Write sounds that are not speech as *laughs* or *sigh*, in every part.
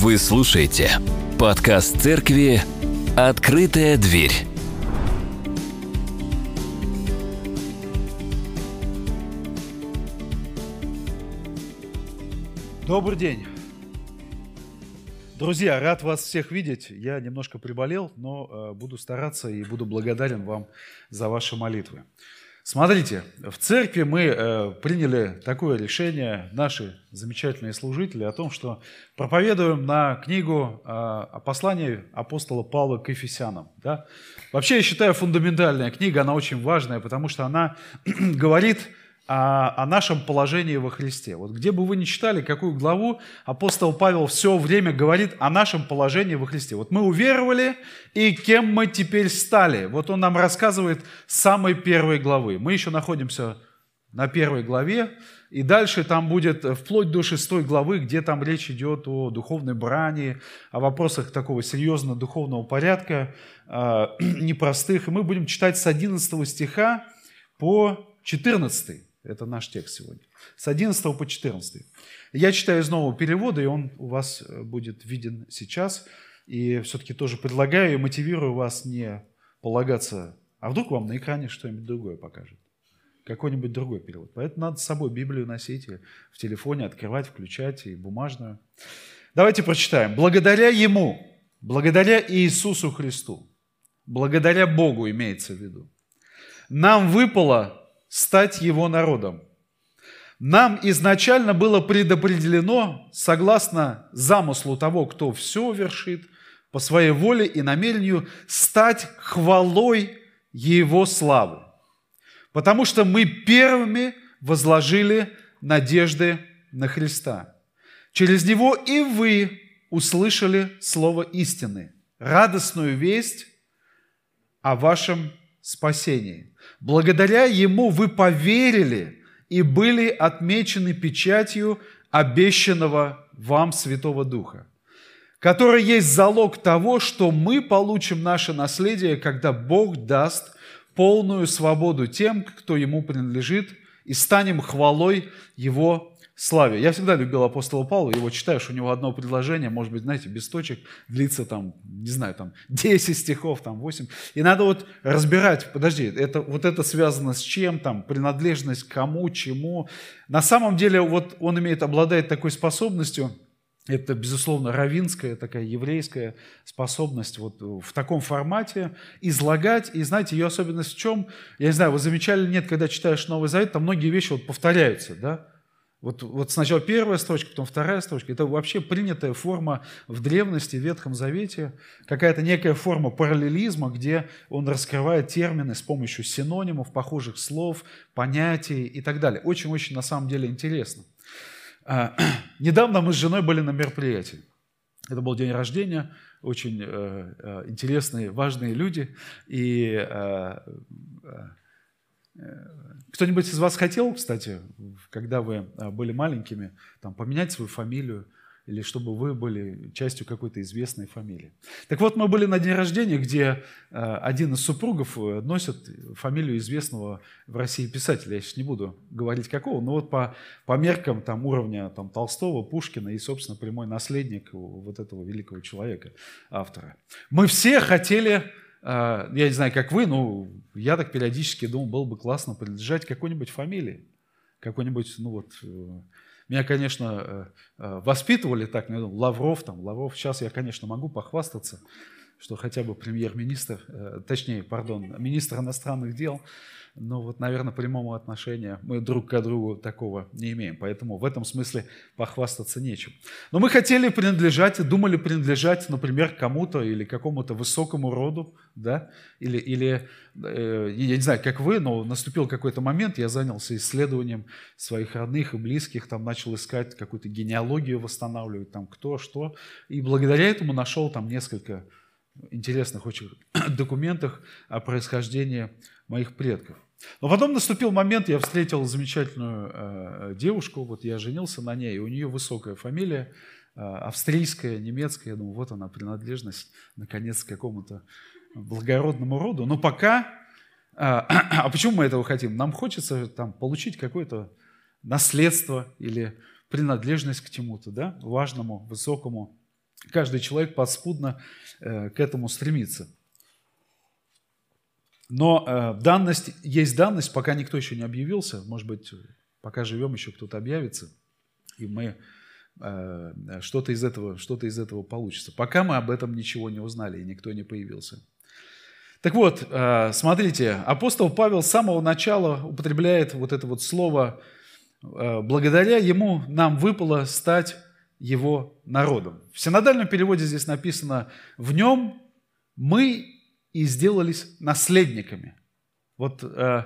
Вы слушаете подкаст церкви «Открытая дверь». Добрый день. Друзья, рад вас всех видеть. Я немножко приболел, но э, буду стараться и буду благодарен вам за ваши молитвы. Смотрите, в церкви мы э, приняли такое решение, наши замечательные служители, о том, что проповедуем на книгу э, о послании апостола Павла к Ефесянам. Да? Вообще, я считаю, фундаментальная книга, она очень важная, потому что она *clears throat* говорит о, о нашем положении во Христе. Вот где бы вы ни читали, какую главу, апостол Павел все время говорит о нашем положении во Христе. Вот мы уверовали, и кем мы теперь стали. Вот он нам рассказывает с самой первой главы. Мы еще находимся на первой главе, и дальше там будет вплоть до шестой главы, где там речь идет о духовной брани, о вопросах такого серьезного духовного порядка, э, *clears throat* непростых. И мы будем читать с 11 стиха по 14. Это наш текст сегодня. С 11 по 14. Я читаю из нового перевода, и он у вас э, будет виден сейчас. И все-таки тоже предлагаю и мотивирую вас не полагаться, а вдруг вам на экране что-нибудь другое покажет. Какой-нибудь другой перевод. Поэтому надо с собой Библию носить и в телефоне открывать, включать и бумажную. Давайте прочитаем. Благодаря Ему, благодаря Иисусу Христу, благодаря Богу имеется в виду, нам выпало стать его народом. Нам изначально было предопределено, согласно замыслу того, кто все вершит, по своей воле и намерению, стать хвалой Его славы. Потому что мы первыми возложили надежды на Христа. Через Него и вы услышали слово истины, радостную весть о вашем спасении. Благодаря Ему вы поверили и были отмечены печатью обещанного вам Святого Духа, который есть залог того, что мы получим наше наследие, когда Бог даст полную свободу тем, кто Ему принадлежит, и станем хвалой Его славе. Я всегда любил апостола Павла, его читаешь, у него одно предложение, может быть, знаете, без точек, длится там, не знаю, там *laughs* 10 стихов, там 8. И надо вот разбирать, подожди, это, вот это связано с чем, там, принадлежность к кому, чему. На самом деле вот он имеет, обладает такой способностью, это, безусловно, равинская такая еврейская способность вот в таком формате излагать. И знаете, ее особенность в чем? Я не знаю, вы замечали, нет, когда читаешь Новый Завет, там многие вещи вот повторяются, да? Вот, вот сначала первая строчка, потом вторая строчка. Это вообще принятая форма в древности, в Ветхом Завете, какая-то некая форма параллелизма, где он раскрывает термины с помощью синонимов, похожих слов, понятий и так далее. Очень-очень на самом деле интересно. А, *clears throat* недавно мы с женой были на мероприятии. Это был день рождения, очень э, э, интересные, важные люди. И э, кто-нибудь из вас хотел, кстати, когда вы а, были маленькими, там, поменять свою фамилию, или чтобы вы были частью какой-то известной фамилии. Так вот, мы были на день рождения, где а, один из супругов э, носит фамилию известного в России писателя. Я сейчас не буду говорить какого, но вот по, по меркам там, уровня там, Толстого, Пушкина и, собственно, прямой наследник вот этого великого человека, автора. Мы все хотели я не знаю, как вы, но я так периодически думал, было бы классно принадлежать какой-нибудь фамилии. Какой-нибудь, ну вот, э, меня, конечно, э, э, воспитывали так, ну, Лавров, там, Лавров. Сейчас я, конечно, могу похвастаться, что хотя бы премьер-министр, точнее, пардон, министр иностранных дел но вот, наверное, прямого отношения мы друг к другу такого не имеем. Поэтому в этом смысле похвастаться нечем. Но мы хотели принадлежать, думали принадлежать, например, кому-то или какому-то высокому роду, да, или, или э, я не знаю, как вы, но наступил какой-то момент, я занялся исследованием своих родных и близких, там начал искать какую-то генеалогию, восстанавливать, там кто, что, и благодаря этому нашел там несколько интересных очень *clears throat* документах о происхождении моих предков. Но потом наступил момент, я встретил замечательную э, девушку, вот я женился на ней, и у нее высокая фамилия, э, австрийская, немецкая, я думаю, вот она принадлежность, наконец, к какому-то благородному роду. Но пока, э, *clears throat* а почему мы этого хотим? Нам хочется там, получить какое-то наследство или принадлежность к чему-то, да, важному, высокому. Каждый человек подспудно э, к этому стремится. Но э, данность, есть данность, пока никто еще не объявился. Может быть, пока живем, еще кто-то объявится, и мы э, что-то из этого, что-то из этого получится. Пока мы об этом ничего не узнали, и никто не появился. Так вот, смотрите, апостол Павел с самого начала употребляет вот это вот слово «благодаря ему нам выпало стать его народом». В синодальном переводе здесь написано «в нем мы и сделались наследниками». Вот э,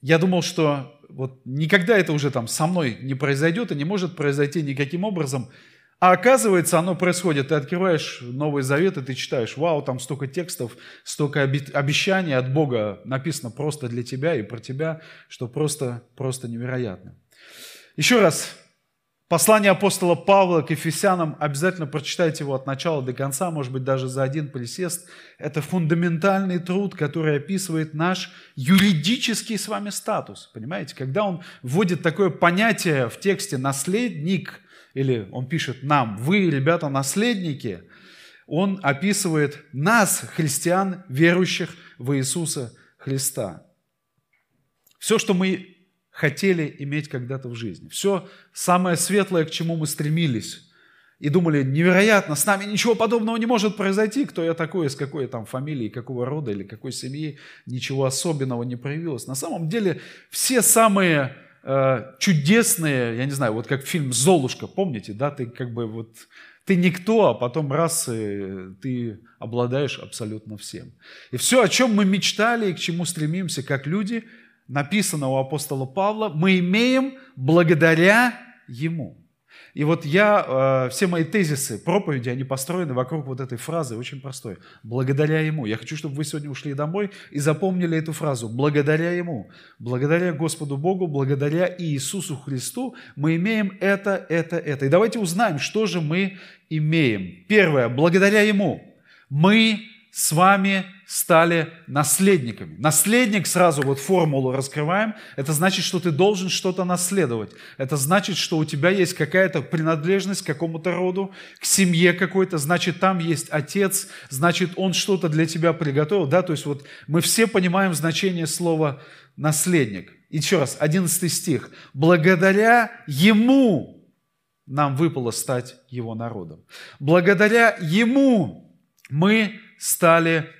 я думал, что вот никогда это уже там со мной не произойдет и не может произойти никаким образом – а оказывается, оно происходит. Ты открываешь Новый Завет, и ты читаешь, вау, там столько текстов, столько обещаний от Бога написано просто для тебя и про тебя, что просто, просто невероятно. Еще раз, послание апостола Павла к Ефесянам, обязательно прочитайте его от начала до конца, может быть, даже за один присест. Это фундаментальный труд, который описывает наш юридический с вами статус. Понимаете, когда он вводит такое понятие в тексте «наследник», или он пишет нам, вы, ребята, наследники, он описывает нас, христиан, верующих в Иисуса Христа. Все, что мы хотели иметь когда-то в жизни, все самое светлое, к чему мы стремились, и думали, невероятно, с нами ничего подобного не может произойти, кто я такой, из какой там фамилии, какого рода или какой семьи, ничего особенного не проявилось. На самом деле все самые Э, чудесные, я не знаю, вот как фильм «Золушка», помните, да, ты как бы вот, ты никто, а потом раз и ты обладаешь абсолютно всем. И все, о чем мы мечтали и к чему стремимся как люди, написано у апостола Павла, мы имеем благодаря Ему. И вот я, э, все мои тезисы, проповеди, они построены вокруг вот этой фразы, очень простой. Благодаря Ему. Я хочу, чтобы вы сегодня ушли домой и запомнили эту фразу. Благодаря Ему. Благодаря Господу Богу, благодаря Иисусу Христу мы имеем это, это, это. И давайте узнаем, что же мы имеем. Первое. Благодаря Ему мы с вами стали наследниками. Наследник, сразу вот формулу раскрываем, это значит, что ты должен что-то наследовать. Это значит, что у тебя есть какая-то принадлежность к какому-то роду, к семье какой-то, значит, там есть отец, значит, он что-то для тебя приготовил. Да? То есть вот мы все понимаем значение слова наследник. Еще раз, 11 стих. Благодаря ему нам выпало стать его народом. Благодаря ему мы стали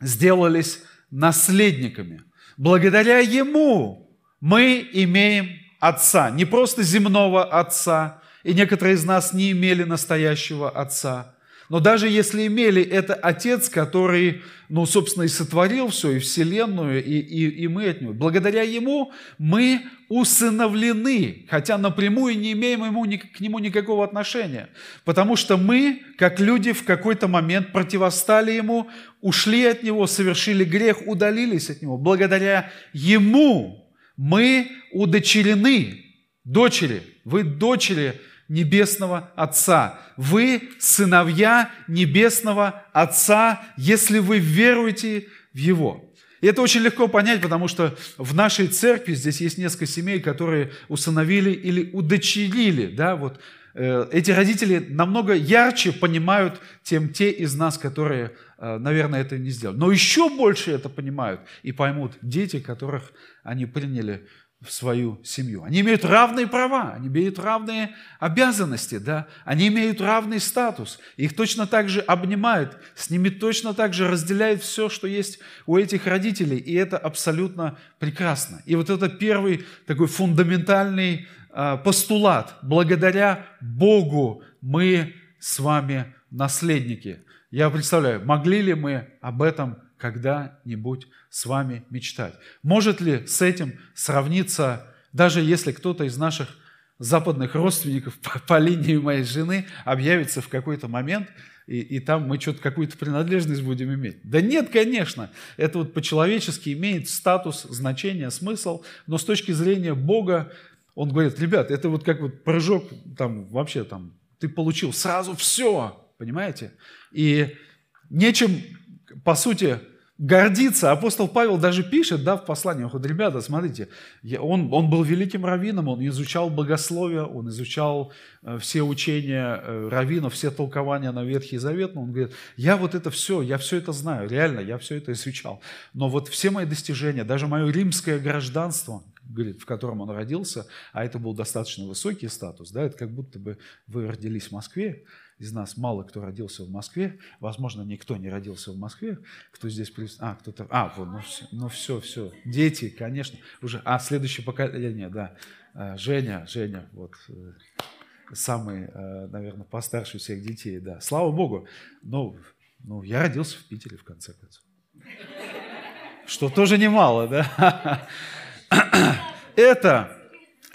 сделались наследниками. Благодаря Ему мы имеем Отца, не просто земного Отца, и некоторые из нас не имели настоящего Отца, но даже если имели, это Отец, который, ну, собственно, и сотворил все, и Вселенную, и, и, и мы от Него. Благодаря Ему мы усыновлены, хотя напрямую не имеем ему, к Нему никакого отношения. Потому что мы, как люди, в какой-то момент противостали Ему, ушли от Него, совершили грех, удалились от Него. Благодаря Ему мы удочерены, дочери, вы дочери Небесного Отца. Вы сыновья Небесного Отца, если вы веруете в Его. И это очень легко понять, потому что в нашей церкви здесь есть несколько семей, которые усыновили или удочерили. Да, вот, э, эти родители намного ярче понимают, чем те из нас, которые, э, наверное, это не сделали. Но еще больше это понимают и поймут дети, которых они приняли в свою семью. Они имеют равные права, они имеют равные обязанности, да? они имеют равный статус. Их точно так же обнимают, с ними точно так же разделяют все, что есть у этих родителей, и это абсолютно прекрасно. И вот это первый такой фундаментальный а, постулат. Благодаря Богу мы с вами наследники. Я представляю, могли ли мы об этом когда-нибудь с вами мечтать. Может ли с этим сравниться, даже если кто-то из наших западных родственников *laughs* по, по линии моей жены объявится в какой-то момент, и, и там мы что-то какую-то принадлежность будем иметь. Да нет, конечно, это вот по-человечески имеет статус, значение, смысл, но с точки зрения Бога, он говорит, ребят, это вот как вот прыжок, там вообще там, ты получил сразу все, понимаете? И нечем по сути, гордиться. Апостол Павел даже пишет, да, в посланиях, вот, ребята, смотрите, он, он был великим раввином, он изучал богословие, он изучал э, все учения э, раввинов, все толкования на Ветхий Завет, но он говорит, я вот это все, я все это знаю, реально, я все это изучал. Но вот все мои достижения, даже мое римское гражданство, говорит, в котором он родился, а это был достаточно высокий статус, да, это как будто бы вы родились в Москве, из нас мало кто родился в Москве, возможно, никто не родился в Москве, кто здесь присутствует, а, кто-то, а, вот, ну все, ну все, все, дети, конечно, уже, а, следующее поколение, да, а, Женя, Женя, вот, э, самый, э, наверное, постарше всех детей, да, слава Богу, ну, ну, я родился в Питере, в конце концов, что тоже немало, да, *clears throat* это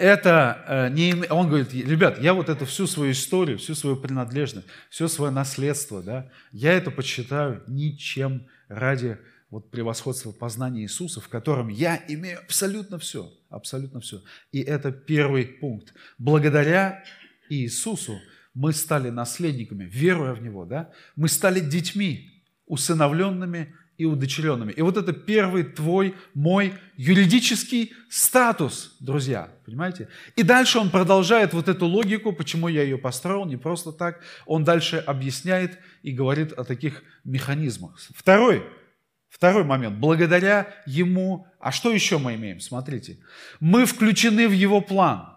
это э, не... Он говорит, ребят, я вот эту всю свою историю, всю свою принадлежность, все свое наследство, да, я это подсчитаю ничем ради вот превосходства познания Иисуса, в котором я имею абсолютно все, абсолютно все. И это первый пункт. Благодаря Иисусу мы стали наследниками, веруя в Него, да, мы стали детьми, усыновленными и удочеренными. И вот это первый твой, мой юридический статус, друзья, понимаете? И дальше он продолжает вот эту логику, почему я ее построил, не просто так. Он дальше объясняет и говорит о таких механизмах. Второй, второй момент. Благодаря ему, а что еще мы имеем? Смотрите, мы включены в его план.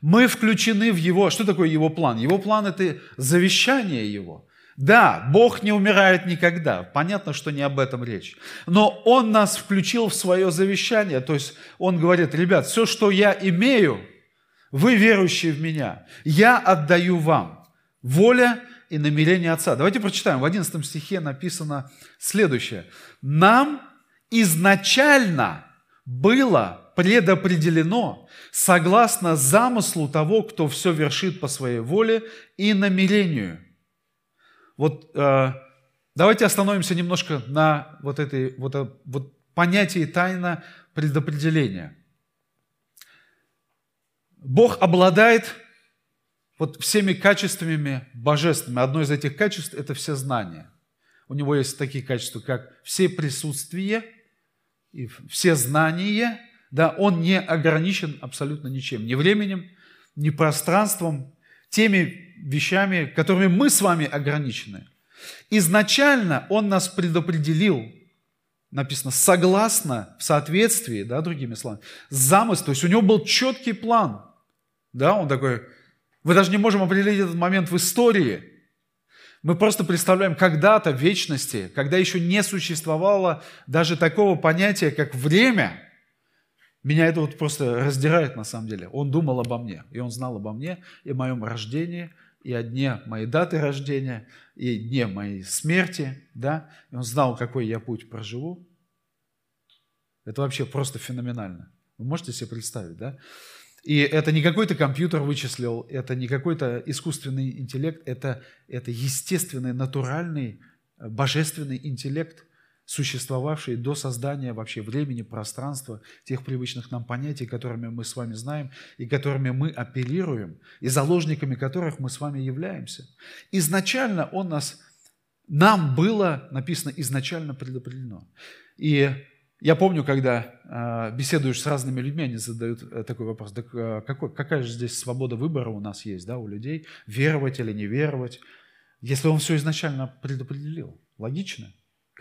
Мы включены в его, что такое его план? Его план – это завещание его – да, Бог не умирает никогда. Понятно, что не об этом речь. Но Он нас включил в свое завещание. То есть Он говорит, ребят, все, что я имею, вы верующие в меня, я отдаю вам. Воля и намерение Отца. Давайте прочитаем. В 11 стихе написано следующее. Нам изначально было предопределено согласно замыслу того, кто все вершит по своей воле и намерению – вот э, давайте остановимся немножко на вот этой вот, э, вот понятии тайна предопределения. Бог обладает вот всеми качествами божественными. Одно из этих качеств – это все знания. У него есть такие качества, как все присутствие и все знания. Да, он не ограничен абсолютно ничем, ни временем, ни пространством, теми вещами, которыми мы с вами ограничены. Изначально Он нас предопределил, написано, согласно, в соответствии, да, другими словами, замысл, то есть у него был четкий план. Да, он такой, мы даже не можем определить этот момент в истории. Мы просто представляем когда-то в вечности, когда еще не существовало даже такого понятия, как время – меня это вот просто раздирает на самом деле. Он думал обо мне, и он знал обо мне, и о моем рождении, и о дне моей даты рождения, и дне моей смерти, да, и он знал, какой я путь проживу. Это вообще просто феноменально. Вы можете себе представить, да? И это не какой-то компьютер вычислил, это не какой-то искусственный интеллект, это, это естественный, натуральный, божественный интеллект – существовавшие до создания вообще времени, пространства, тех привычных нам понятий, которыми мы с вами знаем и которыми мы апеллируем, и заложниками которых мы с вами являемся. Изначально Он нас, нам было написано изначально предопределено. И я помню, когда э, беседуешь с разными людьми, они задают э, такой вопрос, так, э, какой, какая же здесь свобода выбора у нас есть, да, у людей, веровать или не веровать, если он все изначально предопределил. Логично?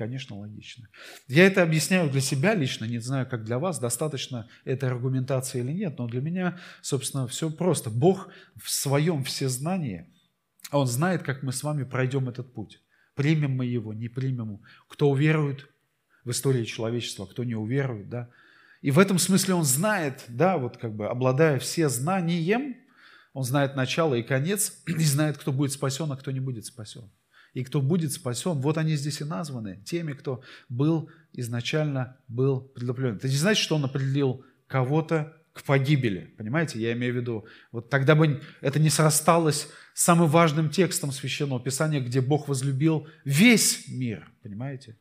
Конечно, логично. Я это объясняю для себя лично, не знаю, как для вас, достаточно этой аргументации или нет, но для меня, собственно, все просто. Бог в своем всезнании, Он знает, как мы с вами пройдем этот путь. Примем мы его, не примем. Кто уверует в истории человечества, кто не уверует, да. И в этом смысле Он знает, да, вот как бы обладая все знанием, Он знает начало и конец, и знает, кто будет спасен, а кто не будет спасен и кто будет спасен. Вот они здесь и названы, теми, кто был изначально был предопределен. Это не значит, что он определил кого-то к погибели, понимаете? Я имею в виду, вот тогда бы это не срасталось с самым важным текстом Священного Писания, где Бог возлюбил весь мир, понимаете?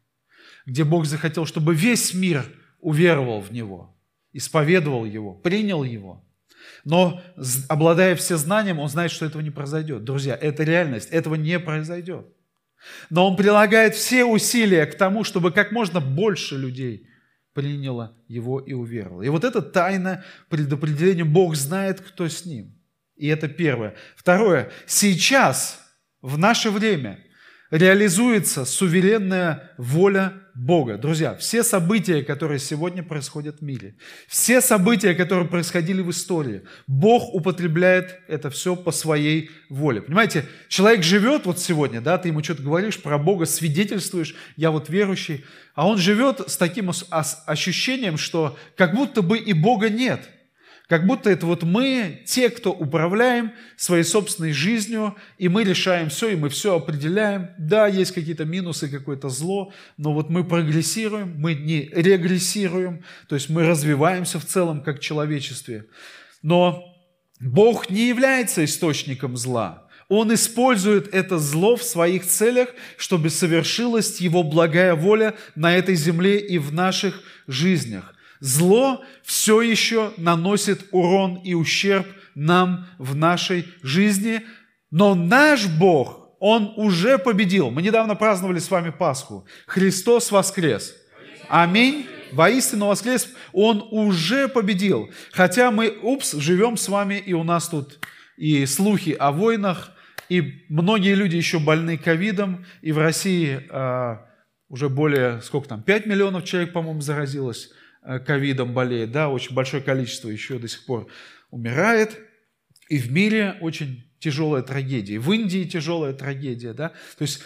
Где Бог захотел, чтобы весь мир уверовал в Него, исповедовал Его, принял Его. Но обладая все знанием, он знает, что этого не произойдет. Друзья, это реальность, этого не произойдет. Но Он прилагает все усилия к тому, чтобы как можно больше людей приняло Его и уверовало. И вот это тайна предопределения. Бог знает, кто с Ним. И это первое. Второе. Сейчас, в наше время, реализуется суверенная воля Бога. Друзья, все события, которые сегодня происходят в мире, все события, которые происходили в истории, Бог употребляет это все по своей воле. Понимаете, человек живет вот сегодня, да, ты ему что-то говоришь про Бога, свидетельствуешь, я вот верующий, а он живет с таким ощущением, что как будто бы и Бога нет – как будто это вот мы, те, кто управляем своей собственной жизнью, и мы решаем все, и мы все определяем. Да, есть какие-то минусы, какое-то зло, но вот мы прогрессируем, мы не регрессируем, то есть мы развиваемся в целом как человечестве. Но Бог не является источником зла. Он использует это зло в своих целях, чтобы совершилась Его благая воля на этой земле и в наших жизнях. Зло все еще наносит урон и ущерб нам в нашей жизни, но наш Бог, Он уже победил. Мы недавно праздновали с вами Пасху. Христос воскрес. Аминь. Воистину воскрес, Он уже победил. Хотя мы, упс, живем с вами, и у нас тут и слухи о войнах, и многие люди еще больны ковидом, и в России э, уже более, сколько там, 5 миллионов человек, по-моему, заразилось. Э, ковидом болеет, да, очень большое количество еще до сих пор умирает. И в мире очень тяжелая трагедия. В Индии тяжелая трагедия, да. То есть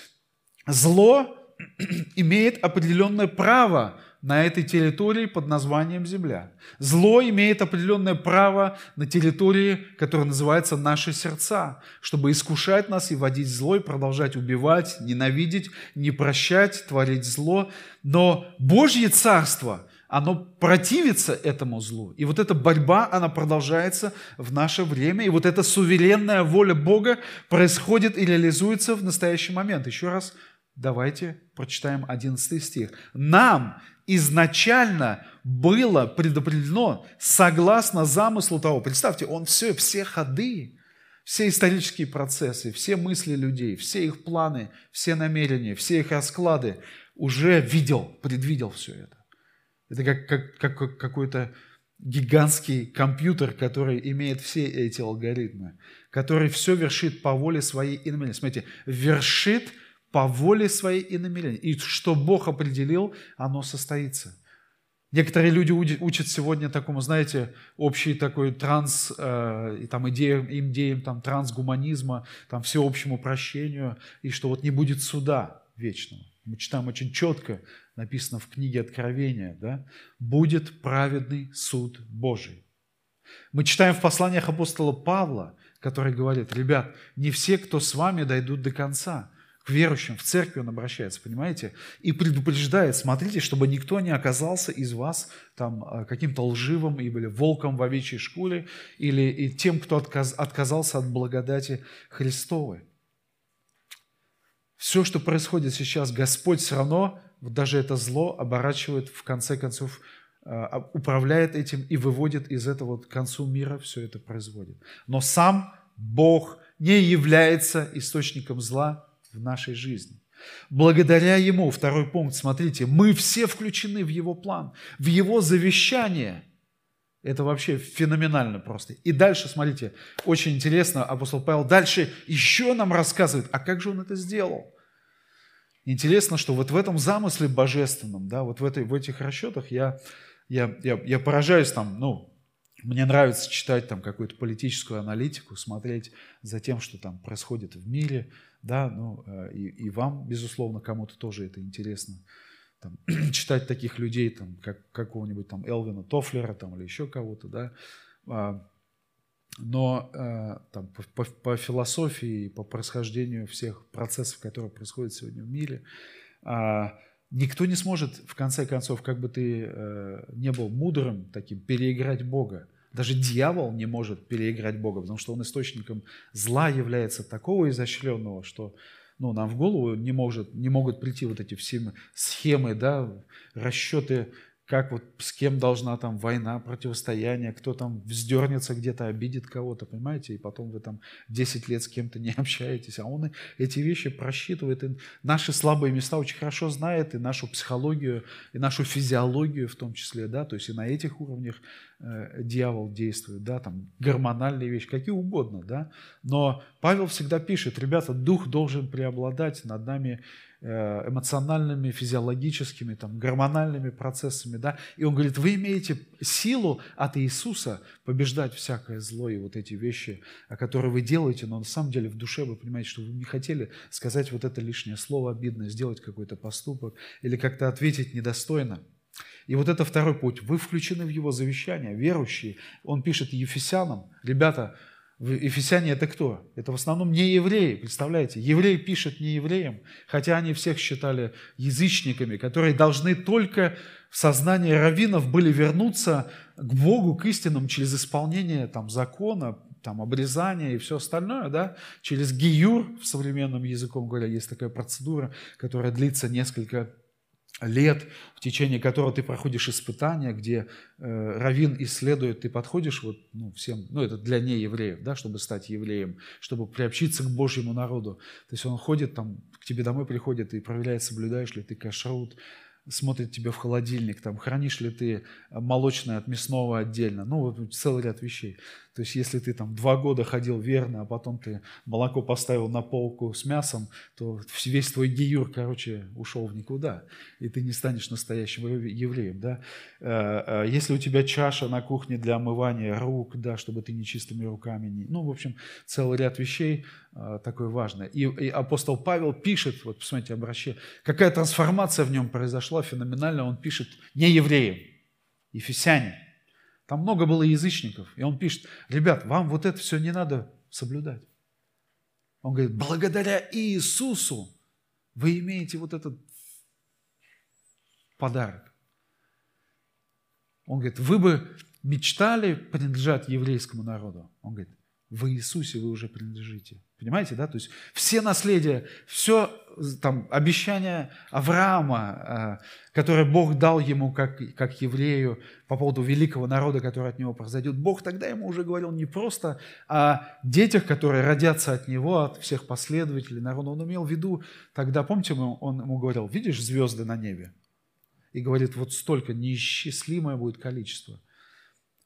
зло *clears throat* имеет определенное право на этой территории под названием Земля. Зло имеет определенное право на территории, которая называется наши сердца, чтобы искушать нас и водить зло, и продолжать убивать, ненавидеть, не прощать, творить зло. Но Божье Царство – оно противится этому злу. И вот эта борьба, она продолжается в наше время. И вот эта суверенная воля Бога происходит и реализуется в настоящий момент. Еще раз давайте прочитаем 11 стих. Нам изначально было предопределено согласно замыслу того. Представьте, он все, все ходы, все исторические процессы, все мысли людей, все их планы, все намерения, все их расклады уже видел, предвидел все это. Это как, как, как какой-то гигантский компьютер, который имеет все эти алгоритмы, который все вершит по воле своей и намерения. Смотрите, вершит по воле своей и намерения. И что Бог определил, оно состоится. Некоторые люди учат сегодня такому, знаете, общий такой транс, э, там, идеям, идеям там, трансгуманизма, там, всеобщему прощению, и что вот не будет суда вечного. Мы читаем очень четко, написано в книге Откровения, да, будет праведный суд Божий. Мы читаем в посланиях апостола Павла, который говорит, ребят, не все, кто с вами, дойдут до конца. К верующим, в церкви он обращается, понимаете? И предупреждает, смотрите, чтобы никто не оказался из вас там а, каким-то лживым или волком в овечьей шкуре, или и тем, кто отказ, отказался от благодати Христовой. Все, что происходит сейчас, Господь все равно даже это зло оборачивает, в конце концов, а, управляет этим и выводит из этого к концу мира, все это производит. Но сам Бог не является источником зла в нашей жизни. Благодаря Ему, второй пункт, смотрите, мы все включены в Его план, в Его завещание. Это вообще феноменально просто. И дальше, смотрите, очень интересно, апостол Павел дальше еще нам рассказывает, а как же он это сделал? Интересно, что вот в этом замысле божественном, да, вот в, этой, в этих расчетах я, я, я, я поражаюсь там, ну, мне нравится читать там какую-то политическую аналитику, смотреть за тем, что там происходит в мире, да, ну, э, и, и вам, безусловно, кому-то тоже это интересно, там, *clears throat* читать таких людей, там, как какого-нибудь там Элвина Тофлера там, или еще кого-то, да, а, но э, там, по, по, по философии, по происхождению всех процессов, которые происходят сегодня в мире, э, никто не сможет, в конце концов, как бы ты э, не был мудрым таким, переиграть Бога. Даже дьявол не может переиграть Бога, потому что он источником зла является такого изощренного, что ну, нам в голову не, может, не могут прийти вот эти все схемы, да, расчеты как вот с кем должна там война, противостояние, кто там вздернется где-то, обидит кого-то, понимаете, и потом вы там 10 лет с кем-то не *laughs* общаетесь, а он эти вещи просчитывает, и наши слабые места очень хорошо знает, и нашу психологию, и нашу физиологию в том числе, да, то есть и на этих уровнях э, дьявол действует, да, там гормональные вещи, какие угодно, да, но Павел всегда пишет, ребята, дух должен преобладать над нами, эмоциональными, физиологическими, там, гормональными процессами. Да? И он говорит, вы имеете силу от Иисуса побеждать всякое зло и вот эти вещи, которые вы делаете, но на самом деле в душе вы понимаете, что вы не хотели сказать вот это лишнее слово обидное, сделать какой-то поступок или как-то ответить недостойно. И вот это второй путь. Вы включены в его завещание, верующие. Он пишет Ефесянам, ребята, Ефесяне это кто? Это в основном не евреи, представляете? Еврей пишет не евреям, хотя они всех считали язычниками, которые должны только в сознании раввинов были вернуться к Богу, к истинам через исполнение там, закона, там, обрезание и все остальное, да, через гиюр, в современном языком говоря, есть такая процедура, которая длится несколько лет, в течение которого ты проходишь испытания, где э, равин исследует, ты подходишь вот, ну, всем, ну, это для неевреев, да, чтобы стать евреем, чтобы приобщиться к Божьему народу. То есть он ходит там, к тебе домой приходит и проверяет, соблюдаешь ли ты кашрут, смотрит тебе в холодильник, там, хранишь ли ты молочное от мясного отдельно, ну, вот целый ряд вещей. То есть, если ты там два года ходил верно, а потом ты молоко поставил на полку с мясом, то весь твой гиюр, короче, ушел в никуда, и ты не станешь настоящим евреем, да. Э, э, если у тебя чаша на кухне для омывания рук, да, чтобы ты нечистыми руками не... Ну, в общем, целый ряд вещей э, такой важный. И, и апостол Павел пишет, вот посмотрите, обращение, какая трансформация в нем произошла феноменально, он пишет не евреям, ефесяне, там много было язычников. И он пишет, ребят, вам вот это все не надо соблюдать. Он говорит, благодаря Иисусу вы имеете вот этот подарок. Он говорит, вы бы мечтали принадлежать еврейскому народу. Он говорит, в Иисусе вы уже принадлежите. Понимаете, да? То есть все наследие, все там обещание Авраама, э, которое Бог дал ему как, как еврею по поводу великого народа, который от него произойдет, Бог тогда ему уже говорил не просто о детях, которые родятся от него, от всех последователей народа. Он имел в виду, тогда, помните, он ему говорил, видишь звезды на небе? И говорит, вот столько, неисчислимое будет количество.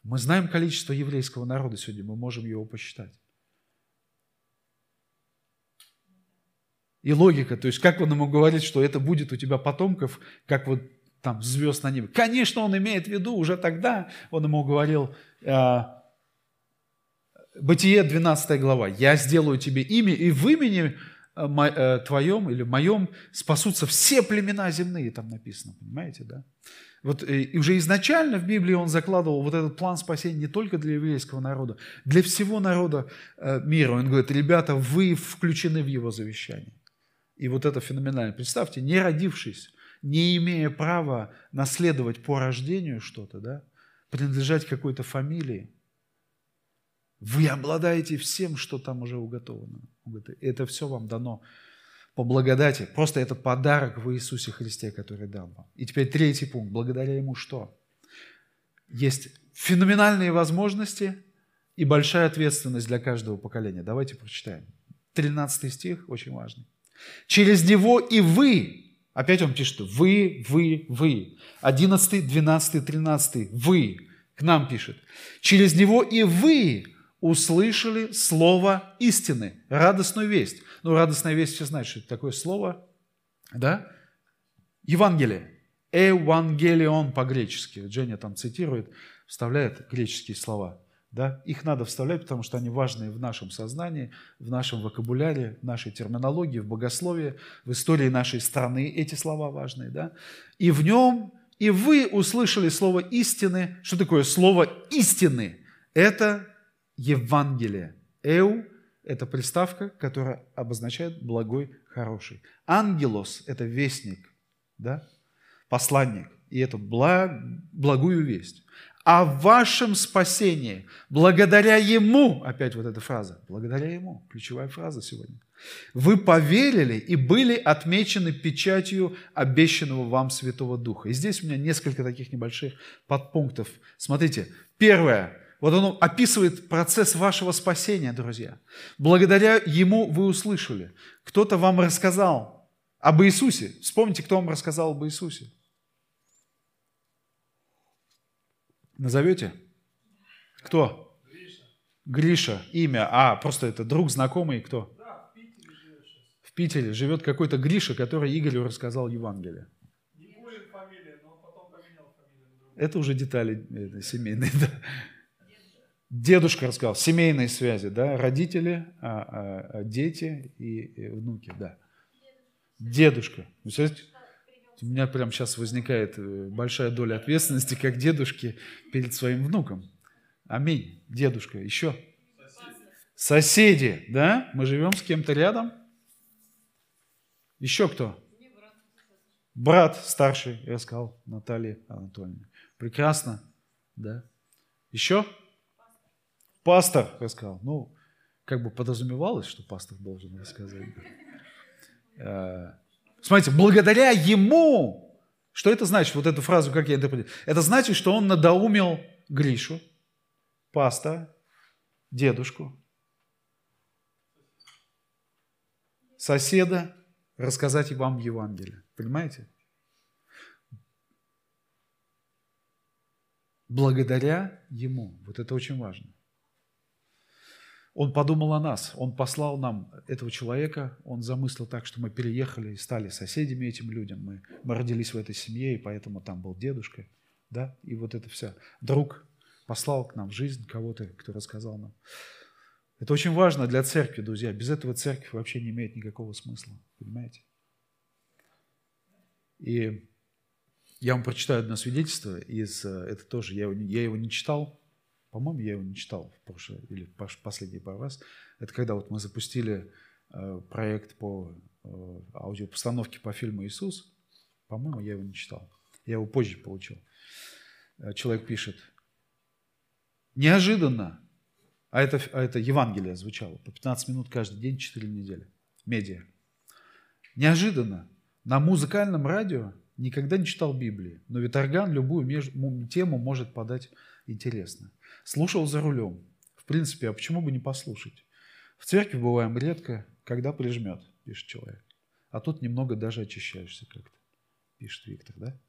Мы знаем количество еврейского народа сегодня, мы можем его посчитать. И логика. То есть как он ему говорит, что это будет у тебя потомков, как вот там звезд на небе. Конечно, он имеет в виду, уже тогда он ему говорил, э, Бытие 12 глава, «Я сделаю тебе имя, и в имени э, э, твоем или моем спасутся все племена земные», там написано, понимаете, да? Вот и уже изначально в Библии он закладывал вот этот план спасения не только для еврейского народа, для всего народа мира. Он говорит, ребята, вы включены в его завещание. И вот это феноменально. Представьте, не родившись, не имея права наследовать по рождению что-то, да, принадлежать какой-то фамилии, вы обладаете всем, что там уже уготовано. Это все вам дано по благодати. Просто это подарок в Иисусе Христе, который дал вам. И теперь третий пункт. Благодаря Ему что? Есть феноменальные возможности и большая ответственность для каждого поколения. Давайте прочитаем. 13 стих, очень важный. Через него и вы, опять он пишет, вы, вы, вы. 11, 12, 13, вы, к нам пишет. Через него и вы услышали слово истины, радостную весть. Ну, радостная весть, все знают, что это такое слово, да? Евангелие. Евангелион по-гречески. Дженни там цитирует, вставляет греческие слова. Да? Их надо вставлять, потому что они важны в нашем сознании, в нашем вокабуляре, в нашей терминологии, в богословии, в истории нашей страны. Эти слова важные. Да? И в нем, и вы услышали слово истины. Что такое слово истины? Это Евангелие. Эу – это приставка, которая обозначает благой, хороший. Ангелос – это вестник, да? посланник. И это благ, благую весть. О вашем спасении. Благодаря Ему, опять вот эта фраза, благодаря Ему, ключевая фраза сегодня. Вы поверили и были отмечены печатью обещанного вам Святого Духа. И здесь у меня несколько таких небольших подпунктов. Смотрите, первое, вот он описывает процесс вашего спасения, друзья. Благодаря ему вы услышали. Кто-то вам рассказал об Иисусе. Вспомните, кто вам рассказал об Иисусе. Назовете? Кто? Гриша. Гриша, имя. А, просто это друг, знакомый, кто? Да, в Питере живет сейчас. В Питере живет какой-то Гриша, который Игорю рассказал Евангелие. Не фамилия, но потом поменял фамилию. Это уже детали это, семейные, да. Дедушка рассказал, семейные связи, да, родители, а, а, дети и, и внуки, да. Дедушка. У меня прямо сейчас возникает э, большая доля ответственности, как дедушки перед своим внуком. Аминь. Дедушка. Еще? Соседи. Да? Мы живем с кем-то рядом? Еще кто? Брат старший, я сказал, Наталья Анатольевна. Прекрасно. Да? Еще? Пастор рассказал. Ну, как бы подразумевалось, что пастор должен рассказать. Смотрите, благодаря ему, что это значит, вот эту фразу, как я интерпретирую? Это значит, что он надоумил Гришу, пастора, дедушку, соседа рассказать вам Евангелие. Понимаете? Благодаря ему. Вот это очень важно. Он подумал о нас, Он послал нам этого человека, Он замыслил так, что мы переехали и стали соседями этим людям. Мы, мы родились в этой семье, и поэтому там был дедушка, да, и вот это все. Друг послал к нам в жизнь кого-то, кто рассказал нам. Это очень важно для церкви, друзья. Без этого церковь вообще не имеет никакого смысла, понимаете? И я вам прочитаю одно свидетельство из, э, это тоже, я его, я его не читал, по-моему, я его не читал в прошлый или последний пару раз. Это когда вот мы запустили э, проект по э, аудиопостановке по фильму «Иисус». По-моему, я его не читал. Я его позже получил. Э, человек пишет, неожиданно, а это, а это Евангелие звучало, по 15 минут каждый день, 4 недели, медиа. Неожиданно на музыкальном радио никогда не читал Библии, но ведь орган любую меж, тему может подать интересно. Слушал за рулем. В принципе, а почему бы не послушать? В церкви бываем редко, когда прижмет, пишет человек. А тут немного даже очищаешься как-то, пишет Виктор, да?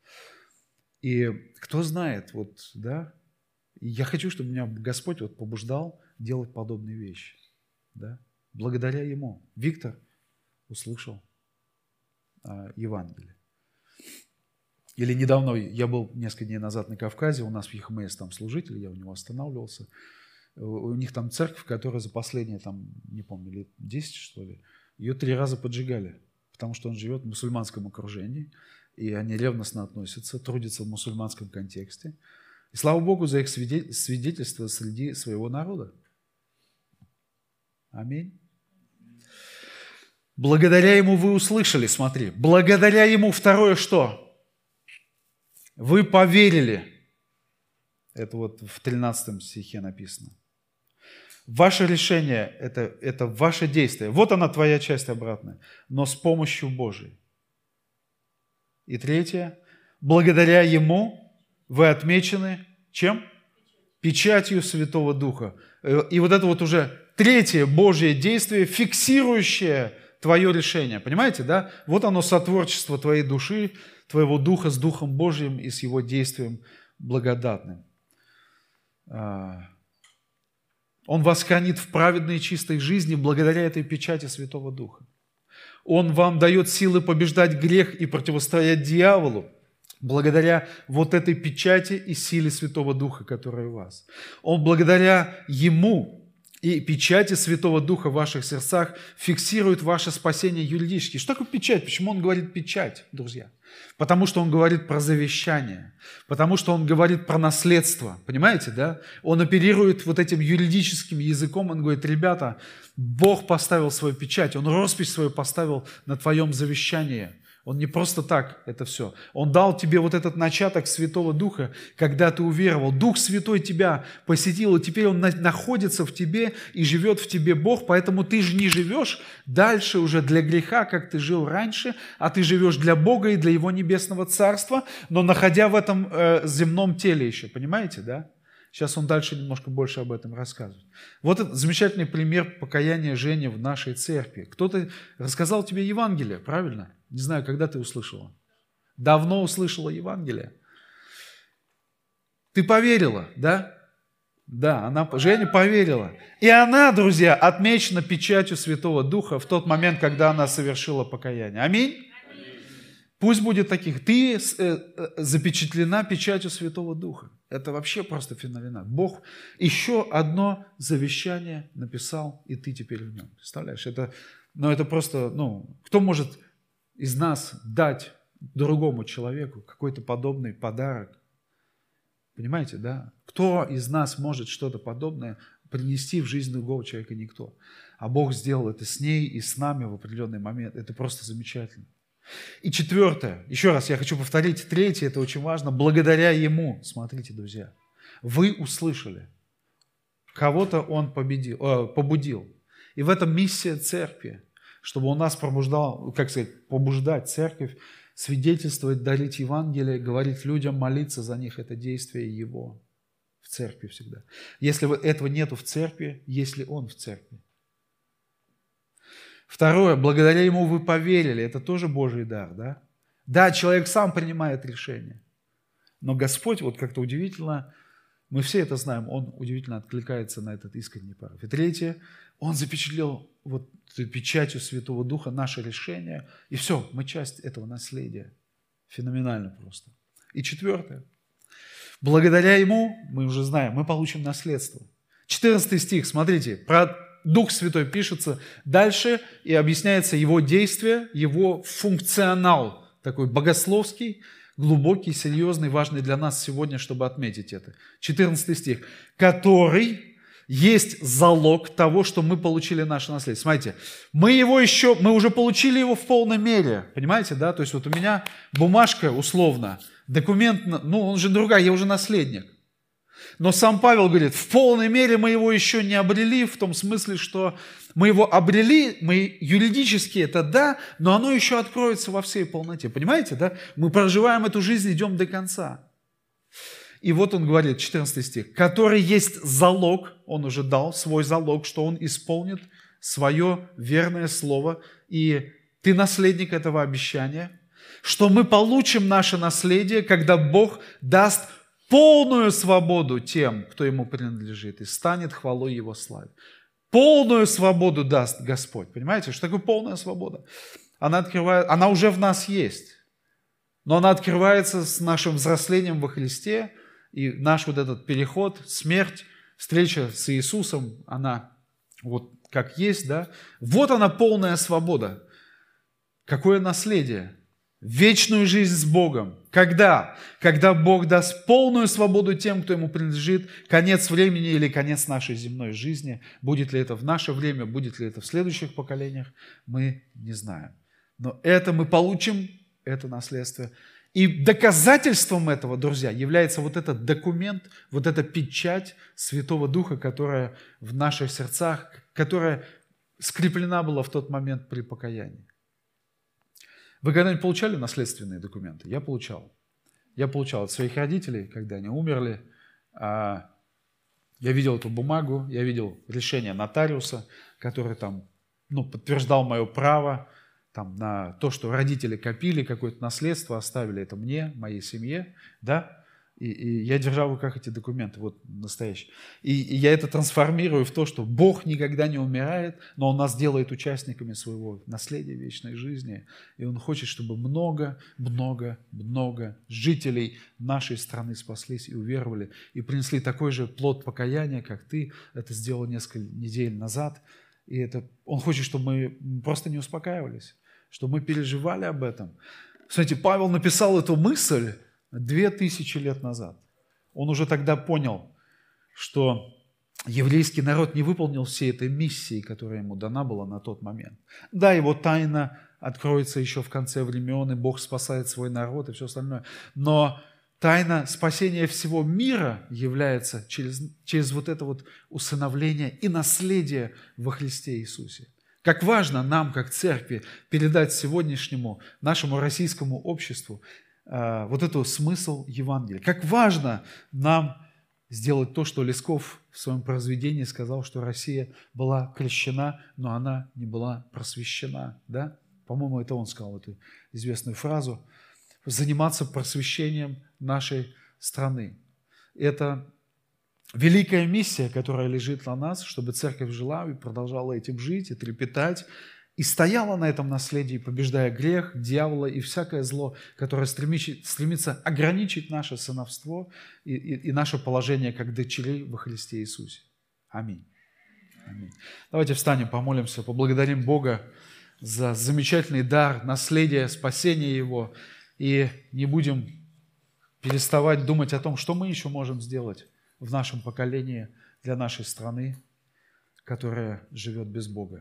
И кто знает, вот, да, я хочу, чтобы меня Господь вот побуждал делать подобные вещи, да, благодаря Ему. Виктор услышал а, Евангелие. Или недавно, я был несколько дней назад на Кавказе, у нас в ЕХМС там служитель, я у него останавливался. У них там церковь, которая за последние, там, не помню, лет 10, что ли, ее три раза поджигали, потому что он живет в мусульманском окружении, и они ревностно относятся, трудятся в мусульманском контексте. И слава Богу за их свидетельство среди своего народа. Аминь. Благодаря ему вы услышали, смотри. Благодаря ему второе что? Вы поверили. Это вот в 13 стихе написано. Ваше решение это, – это ваше действие. Вот она, твоя часть обратная, но с помощью Божией. И третье. Благодаря Ему вы отмечены чем? Печатью Святого Духа. И вот это вот уже третье Божье действие, фиксирующее твое решение. Понимаете, да? Вот оно сотворчество твоей души, твоего духа с Духом Божьим и с его действием благодатным. А, он вас хранит в праведной и чистой жизни благодаря этой печати Святого Духа. Он вам дает силы побеждать грех и противостоять дьяволу благодаря вот этой печати и силе Святого Духа, которая у вас. Он благодаря Ему и печати Святого Духа в ваших сердцах фиксирует ваше спасение юридически. Что такое печать? Почему он говорит печать, друзья? Потому что он говорит про завещание, потому что он говорит про наследство. Понимаете, да? Он оперирует вот этим юридическим языком, он говорит, ребята, Бог поставил свою печать, Он роспись свою поставил на твоем завещании. Он не просто так это все. Он дал тебе вот этот начаток Святого Духа, когда ты уверовал. Дух Святой тебя посетил, и теперь он находится в тебе и живет в тебе Бог, поэтому ты же не живешь дальше уже для греха, как ты жил раньше, а ты живешь для Бога и для Его Небесного Царства, но находя в этом э, земном теле еще, понимаете, да? Сейчас он дальше немножко больше об этом рассказывает. Вот это замечательный пример покаяния Жени в нашей церкви. Кто-то рассказал тебе Евангелие, правильно? Не знаю, когда ты услышала. Давно услышала Евангелие. Ты поверила, да? Да, она, Женя поверила. И она, друзья, отмечена печатью Святого Духа в тот момент, когда она совершила покаяние. Аминь? Пусть будет таких. Ты э, э, запечатлена печатью Святого Духа. Это вообще просто феноменально. Бог еще одно завещание написал, и ты теперь в нем. Представляешь? Это, ну, это просто, ну, кто может из нас дать другому человеку какой-то подобный подарок? Понимаете, да? Кто из нас может что-то подобное принести в жизнь другого человека? Никто. А Бог сделал это с ней и с нами в определенный момент. Это просто замечательно. И четвертое, еще раз я хочу повторить, третье, это очень важно, благодаря Ему, смотрите, друзья, вы услышали, кого-то Он победил, э, побудил. И в этом миссия церкви, чтобы Он нас пробуждал, как сказать, побуждать церковь, свидетельствовать, дарить Евангелие, говорить людям, молиться за них, это действие Его. В церкви всегда. Если этого нету в церкви, если Он в церкви, Второе, благодаря ему вы поверили, это тоже Божий дар, да? Да, человек сам принимает решение, но Господь, вот как-то удивительно, мы все это знаем, Он удивительно откликается на этот искренний порыв. И третье, Он запечатлел вот печатью Святого Духа наше решение, и все, мы часть этого наследия. Феноменально просто. И четвертое, благодаря Ему, мы уже знаем, мы получим наследство. 14 стих, смотрите, про Дух Святой пишется дальше и объясняется его действие, его функционал, такой богословский, глубокий, серьезный, важный для нас сегодня, чтобы отметить это. 14 стих. «Который есть залог того, что мы получили наше наследие». Смотрите, мы его еще, мы уже получили его в полной мере, понимаете, да? То есть вот у меня бумажка условно, документ, ну он же другая, я уже наследник. Но сам Павел говорит, в полной мере мы его еще не обрели, в том смысле, что мы его обрели, мы юридически это да, но оно еще откроется во всей полноте. Понимаете, да? Мы проживаем эту жизнь, идем до конца. И вот он говорит, 14 стих, который есть залог, он уже дал свой залог, что он исполнит свое верное слово, и ты наследник этого обещания, что мы получим наше наследие, когда Бог даст полную свободу тем, кто ему принадлежит, и станет хвалой его славе. Полную свободу даст Господь. Понимаете, что такое полная свобода? Она, открывает, она уже в нас есть, но она открывается с нашим взрослением во Христе, и наш вот этот переход, смерть, встреча с Иисусом, она вот как есть, да? Вот она полная свобода. Какое наследие? Вечную жизнь с Богом. Когда? Когда Бог даст полную свободу тем, кто Ему принадлежит, конец времени или конец нашей земной жизни. Будет ли это в наше время, будет ли это в следующих поколениях, мы не знаем. Но это мы получим, это наследство. И доказательством этого, друзья, является вот этот документ, вот эта печать Святого Духа, которая в наших сердцах, которая скреплена была в тот момент при покаянии. Вы когда-нибудь получали наследственные документы? Я получал. Я получал от своих родителей, когда они умерли. А, я видел эту бумагу, я видел решение нотариуса, который там ну, подтверждал мое право там, на то, что родители копили какое-то наследство, оставили это мне, моей семье, да, и, и я держал в руках эти документы, вот настоящие. И, и я это трансформирую в то, что Бог никогда не умирает, но Он нас делает участниками своего наследия вечной жизни. И Он хочет, чтобы много, много, много жителей нашей страны спаслись и уверовали, и принесли такой же плод покаяния, как ты это сделал несколько недель назад. И это, Он хочет, чтобы мы просто не успокаивались, чтобы мы переживали об этом. Кстати, Павел написал эту мысль, Две тысячи лет назад. Он уже тогда понял, что еврейский народ не выполнил всей этой миссии, которая ему дана была на тот момент. Да, его тайна откроется еще в конце времен, и Бог спасает свой народ и все остальное. Но тайна спасения всего мира является через, через вот это вот усыновление и наследие во Христе Иисусе. Как важно нам, как церкви, передать сегодняшнему нашему российскому обществу вот эту смысл Евангелия. Как важно нам сделать то, что Лесков в своем произведении сказал, что Россия была крещена, но она не была просвещена. Да? По-моему, это он сказал эту известную фразу. Заниматься просвещением нашей страны. Это великая миссия, которая лежит на нас, чтобы церковь жила и продолжала этим жить и трепетать, и стояла на этом наследии, побеждая грех, дьявола и всякое зло, которое стремится ограничить наше сыновство и, и, и наше положение как дочерей во Христе Иисусе. Аминь. Аминь. Давайте встанем, помолимся, поблагодарим Бога за замечательный дар, наследие, спасение Его, и не будем переставать думать о том, что мы еще можем сделать в нашем поколении для нашей страны, которая живет без Бога.